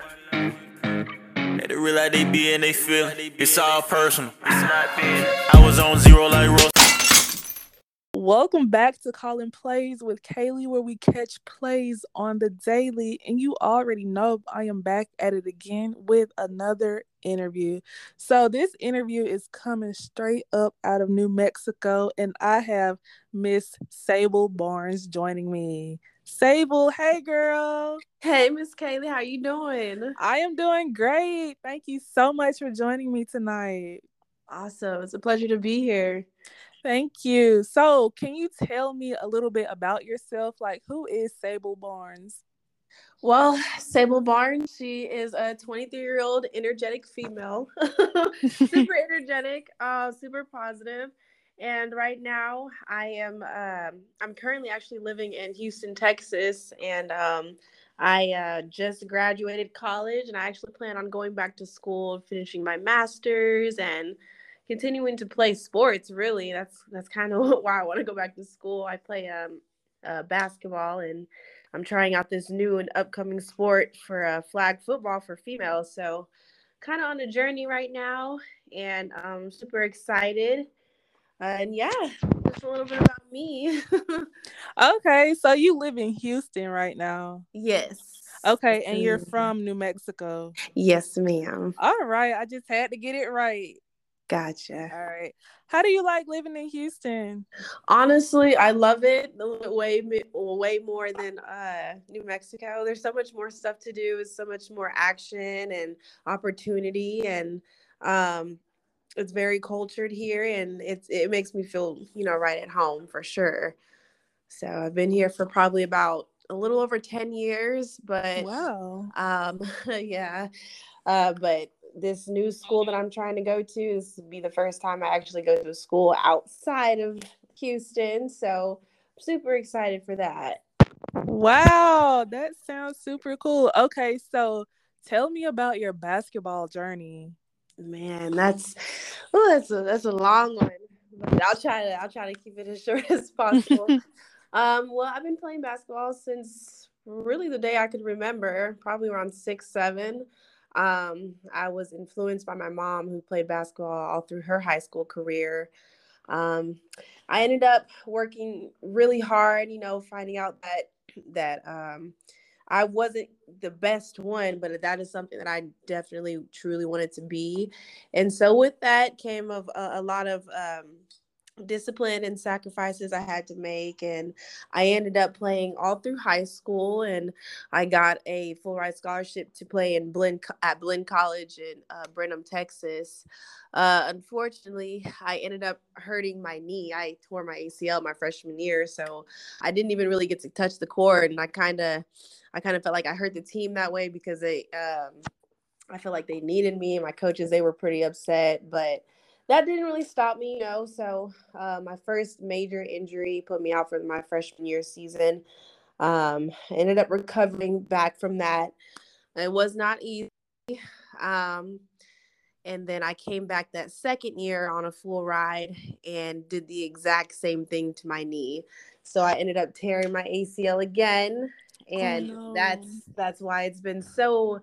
Why not? They be and they feel. It's all personal. I was on zero like. Welcome back to Calling Plays with Kaylee, where we catch plays on the daily. And you already know I am back at it again with another interview. So, this interview is coming straight up out of New Mexico, and I have Miss Sable Barnes joining me. Sable, hey girl. Hey, Miss Kaylee, how you doing? I am doing great. Thank you so much for joining me tonight. Awesome. It's a pleasure to be here. Thank you. So, can you tell me a little bit about yourself? Like, who is Sable Barnes? Well, Sable Barnes, she is a 23 year old energetic female, super energetic, uh, super positive. And right now, I am um, I'm currently actually living in Houston, Texas, and um, I uh, just graduated college, and I actually plan on going back to school, finishing my master's, and continuing to play sports. Really, that's that's kind of why I want to go back to school. I play um, uh, basketball, and I'm trying out this new and upcoming sport for uh, flag football for females. So, kind of on a journey right now, and I'm super excited. And yeah, just a little bit about me. okay, so you live in Houston right now. Yes. Okay, and you're from New Mexico. Yes, ma'am. All right, I just had to get it right. Gotcha. All right. How do you like living in Houston? Honestly, I love it way way more than uh, New Mexico. There's so much more stuff to do, There's so much more action and opportunity, and um, it's very cultured here, and it's it makes me feel you know right at home for sure. So I've been here for probably about a little over 10 years but wow um yeah uh but this new school that I'm trying to go to. This will be the first time I actually go to a school outside of Houston. So I'm super excited for that. Wow, that sounds super cool. Okay, so tell me about your basketball journey. Man, that's oh, that's a that's a long one. But I'll try to I'll try to keep it as short as possible. um, well, I've been playing basketball since really the day I could remember, probably around six, seven. Um, I was influenced by my mom, who played basketball all through her high school career. Um, I ended up working really hard, you know, finding out that that um, I wasn't the best one, but that is something that I definitely truly wanted to be. And so with that came of a, a lot of um, discipline and sacrifices I had to make. And I ended up playing all through high school, and I got a full ride scholarship to play in Blinn at Blinn College in uh, Brenham, Texas. Uh, unfortunately, I ended up hurting my knee. I tore my ACL my freshman year, so I didn't even really get to touch the court, and I kind of, I kind of felt like I hurt the team that way because they. Um, I feel like they needed me. My coaches, they were pretty upset, but that didn't really stop me, you know. So uh, my first major injury put me out for my freshman year season. Um, ended up recovering back from that. It was not easy. Um, and then I came back that second year on a full ride and did the exact same thing to my knee. So I ended up tearing my ACL again, and oh, no. that's that's why it's been so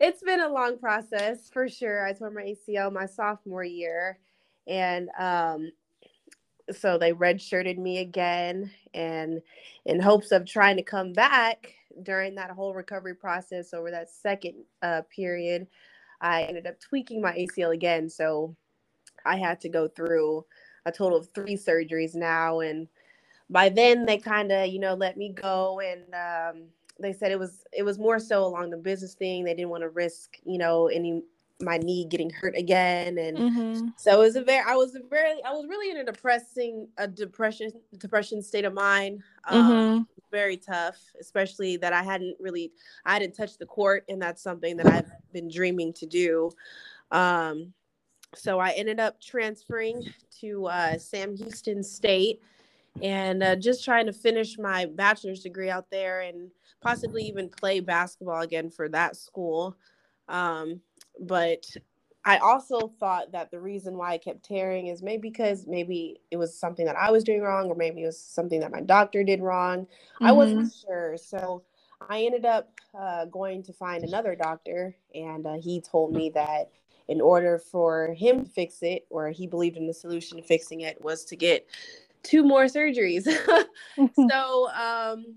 it's been a long process for sure. I tore my ACL my sophomore year, and um, so they redshirted me again, and in hopes of trying to come back during that whole recovery process over that second uh, period, I ended up tweaking my ACL again. So I had to go through a total of three surgeries now, and by then they kind of you know let me go and um, they said it was it was more so along the business thing. They didn't want to risk, you know, any my knee getting hurt again and mm-hmm. so it was a very i was a very i was really in a depressing a depression depression state of mind um, mm-hmm. very tough especially that i hadn't really i hadn't touched the court and that's something that i've been dreaming to do um, so i ended up transferring to uh, sam houston state and uh, just trying to finish my bachelor's degree out there and possibly even play basketball again for that school. Um, but I also thought that the reason why I kept tearing is maybe because maybe it was something that I was doing wrong, or maybe it was something that my doctor did wrong. Mm-hmm. I wasn't sure. So I ended up uh, going to find another doctor, and uh, he told me that in order for him to fix it, or he believed in the solution to fixing it, was to get two more surgeries. so um,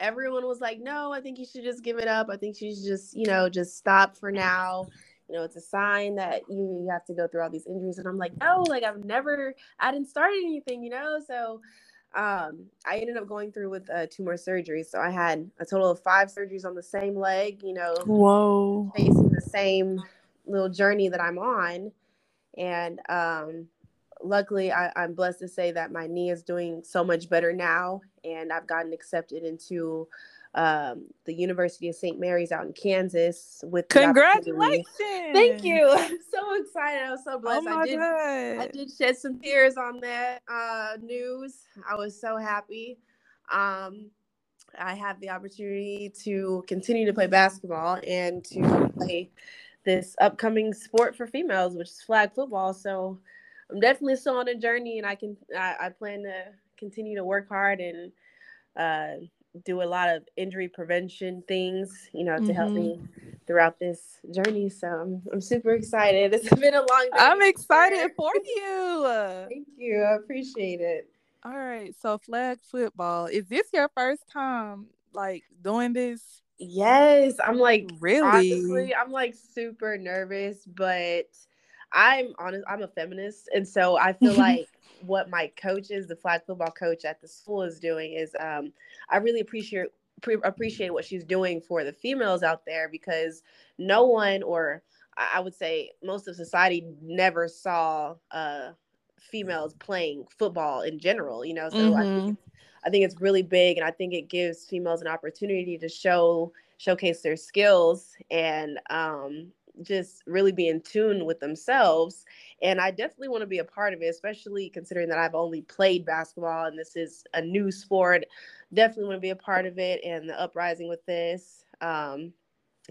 everyone was like, "No, I think you should just give it up. I think you should just, you know, just stop for now." You know, it's a sign that you, you have to go through all these injuries. And I'm like, no, like I've never, I didn't start anything, you know? So um, I ended up going through with uh, two more surgeries. So I had a total of five surgeries on the same leg, you know, whoa, facing the same little journey that I'm on. And um, luckily, I, I'm blessed to say that my knee is doing so much better now. And I've gotten accepted into um, the University of St. Mary's out in Kansas with congratulations. Thank you. I'm so excited. I was so blessed. Oh I did God. I did shed some tears on that uh, news. I was so happy. Um, I have the opportunity to continue to play basketball and to play this upcoming sport for females, which is flag football. So I'm definitely still on a journey, and I can I, I plan to continue to work hard and uh, do a lot of injury prevention things, you know, to help me throughout this journey. So I'm, I'm super excited. It's been a long. I'm excited for you. Thank you. I appreciate it. All right. So flag football. Is this your first time like doing this? Yes. I'm like Really? honestly, I'm like super nervous, but I'm honest, I'm a feminist. And so I feel like what my coach is, the flag football coach at the school is doing is um I really appreciate pre- appreciate what she's doing for the females out there because no one or I I would say most of society never saw uh females playing football in general, you know. So I Mhm. think I think it's really big and I think it gives females an opportunity to show showcase their skills and um just really be in tune with themselves and i definitely want to be a part of it especially considering that i've only played basketball and this is a new sport definitely want to be a part of it and the uprising with this um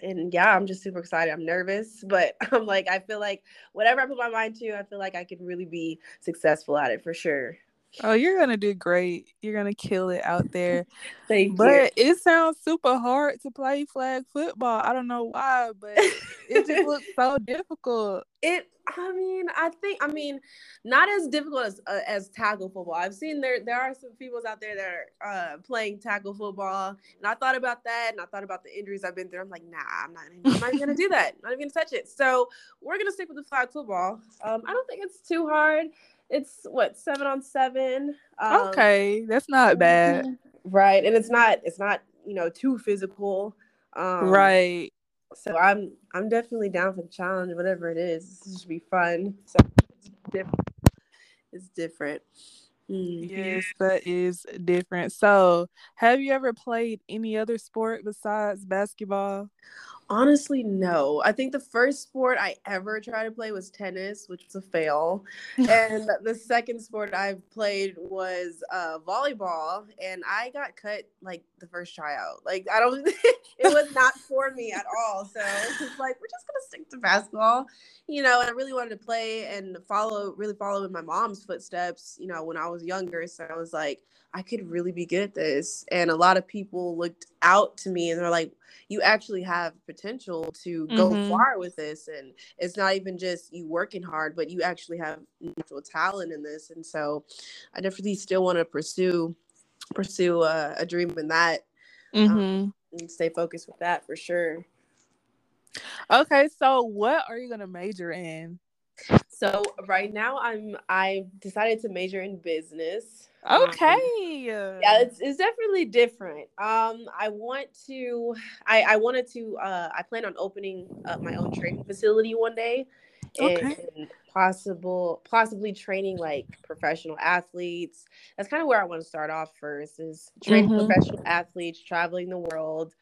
and yeah i'm just super excited i'm nervous but i'm like i feel like whatever i put my mind to i feel like i could really be successful at it for sure Oh, you're gonna do great. You're gonna kill it out there. thank you But it sounds super hard to play flag football. I don't know why, but it just looks so difficult. it i mean i think i mean not as difficult as uh, as tackle football i've seen there there are some people out there that are uh playing tackle football and i thought about that and i thought about the injuries i've been through i'm like nah i'm not i'm not even gonna do that I'm not even gonna touch it so we're gonna stick with the flag football um i don't think it's too hard it's what seven on seven um, okay, that's not bad. right and it's not it's not you know too physical um right. so I'm I'm definitely down for the challenge, whatever it is. This should be fun. So it's different. It's different. Mhm. Yes, that is different. So, have you ever played any other sport besides basketball? Honestly, no. I think the first sport I ever tried to play was tennis, which was a fail. and the second sport I played was uh, volleyball, and I got cut like the first tryout. Like I don't, it was not for me at all. So it's like we're just gonna stick to basketball, you know. And I really wanted to play and follow, really follow in my mom's footsteps, you know, when I was younger. So I was like, I could really be good at this. And a lot of people looked out to me and they're like, you actually have potential to go Mhm. far with this. And it's not even just you working hard, but you actually have natural talent in this. And so I definitely still want to pursue pursue uh, a dream in that hmm and stay focused with that for sure. Okay, so what are you gonna major in? So right now I'm I decided to major in business. Um, Okay. yeah it's, it's definitely different um i want to i i wanted to uh i plan on opening up my own training facility one day and, Okay. and possible possibly training like professional athletes that's kind of where i want to start off first is training Mhm. professional athletes traveling the world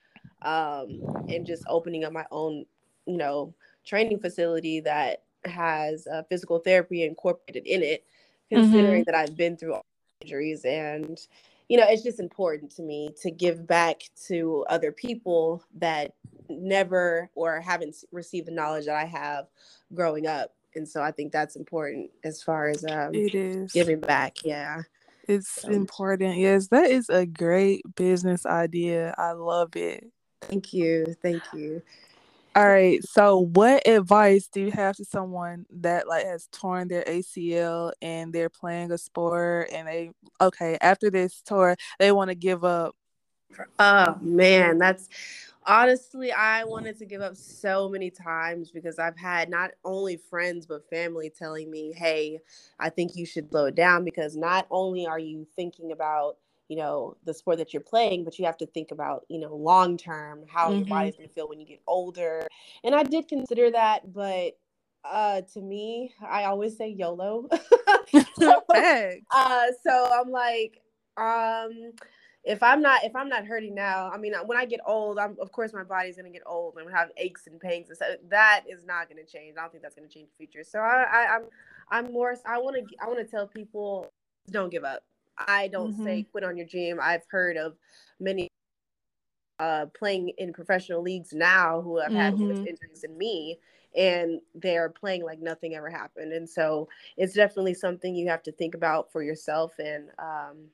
um and just opening up my own you know training facility that has uh, physical therapy incorporated in it considering that i've been through all injuries and you know it's just important to me to give back to other people that never or haven't received the knowledge that i have growing up and so i think that's important as far as um It is. giving back yeah It's so. important. Yes, that is a great business idea. I love it. Thank you. Thank you. All right. So, what advice do you have to someone that like has torn their ACL and they're playing a sport and they okay after this tour they want to give up? Oh man, that's honestly I wanted to give up so many times because I've had not only friends but family telling me, "Hey, I think you should slow down because not only are you thinking about you know the sport that you're playing but you have to think about you know long term how mm-hmm. your body's going to feel when you get older. And i did consider that but uh to me i always say yolo. So, uh, so i'm like um if i'm not if i'm not hurting now i mean when i get old i'm of course my body's going to get old and have aches and pains and so that is not going to change. I don't think that's going to change the future. So I, I i'm i'm more i want to i want to tell people don't give up I don't mm-hmm. say quit on your dream. I've heard of many uh, playing in professional leagues now who have had mm-hmm. worse injuries than me, and they're playing like nothing ever happened. And so it's definitely something you have to think about for yourself and um,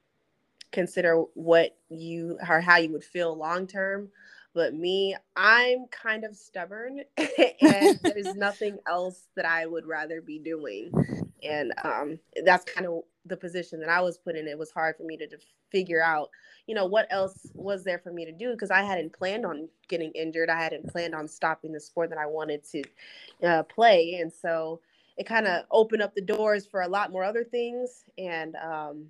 consider what you or how you would feel long term. But me, I'm kind of stubborn, and there's nothing else that I would rather be doing. And um, that's kind of the position that I was put in, it was hard for me to, to figure out, you know, what else was there for me to do because I hadn't planned on getting injured. I hadn't planned on stopping the sport that I wanted to uh, play, and so it kind of opened up the doors for a lot more other things. And um,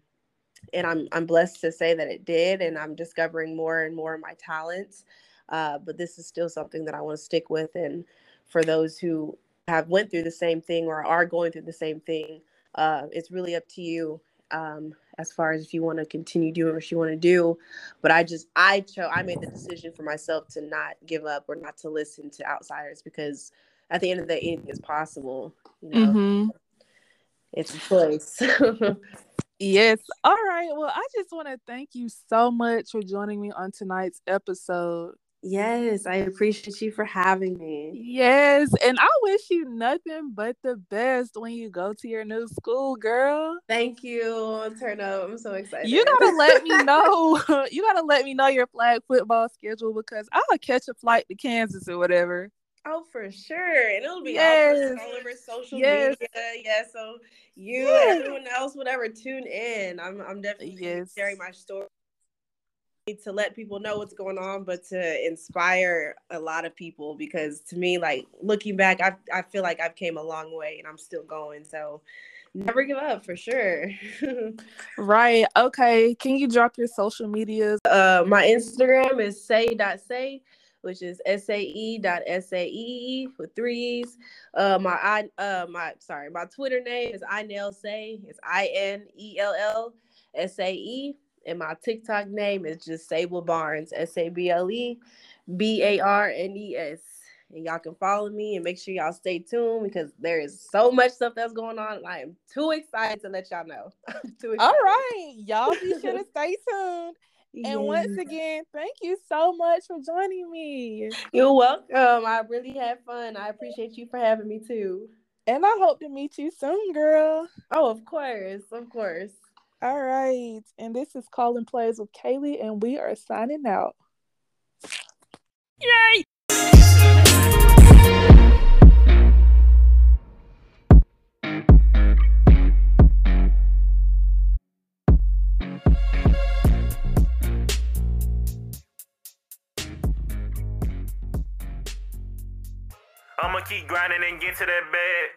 and I'm I'm blessed to say that it did, and I'm discovering more and more of my talents. Uh, but this is still something that I want to stick with, and for those who have went through the same thing or are going through the same thing uh, it's really up to you um, as far as if you want to continue doing what you want to do. But I just I chose I made the decision for myself to not give up or not to listen to outsiders because at the end of the day, anything is possible. You know, mm-hmm. it's a choice. yes. All right. Well, I just want to thank you so much for joining me on tonight's episode. Yes, I appreciate you for having me. Yes, and I wish you nothing but the best when you go to your new school, girl. Thank you. Turn up. I'm so excited. You gotta let me know. you gotta let me know your flag football schedule because I'll catch a flight to Kansas or whatever. Oh, for sure. And it'll be yes. all, over social yes. media. Yeah. So you yes. everyone else would ever tune in. I'm I'm definitely yes. sharing my story to let people know what's going on, but to inspire a lot of people because to me, like looking back, I I feel like I've came a long way and I'm still going. So never give up for sure. right. Okay. Can you drop your social medias? Uh my Instagram is say.say, which is S-A-E dot S-A-E with threes. Uh my I uh my sorry, my Twitter name is I Nail Say. It's I-N-E-L-L S-A-E and my TikTok name is just Sable Barnes, S A B L E B A R N E S. And y'all can follow me and make sure y'all stay tuned because there is so much stuff that's going on. I am too excited to let y'all know. All right. Y'all be sure to stay tuned. And once again, thank you so much for joining me. You're welcome. I really had fun. I appreciate you for having me too. And I hope to meet you soon, girl. Oh, of course. Of course. All right. And this is Calling Plays with Kaylee, and we are signing out. Yay! I'ma keep grinding and get to that bed.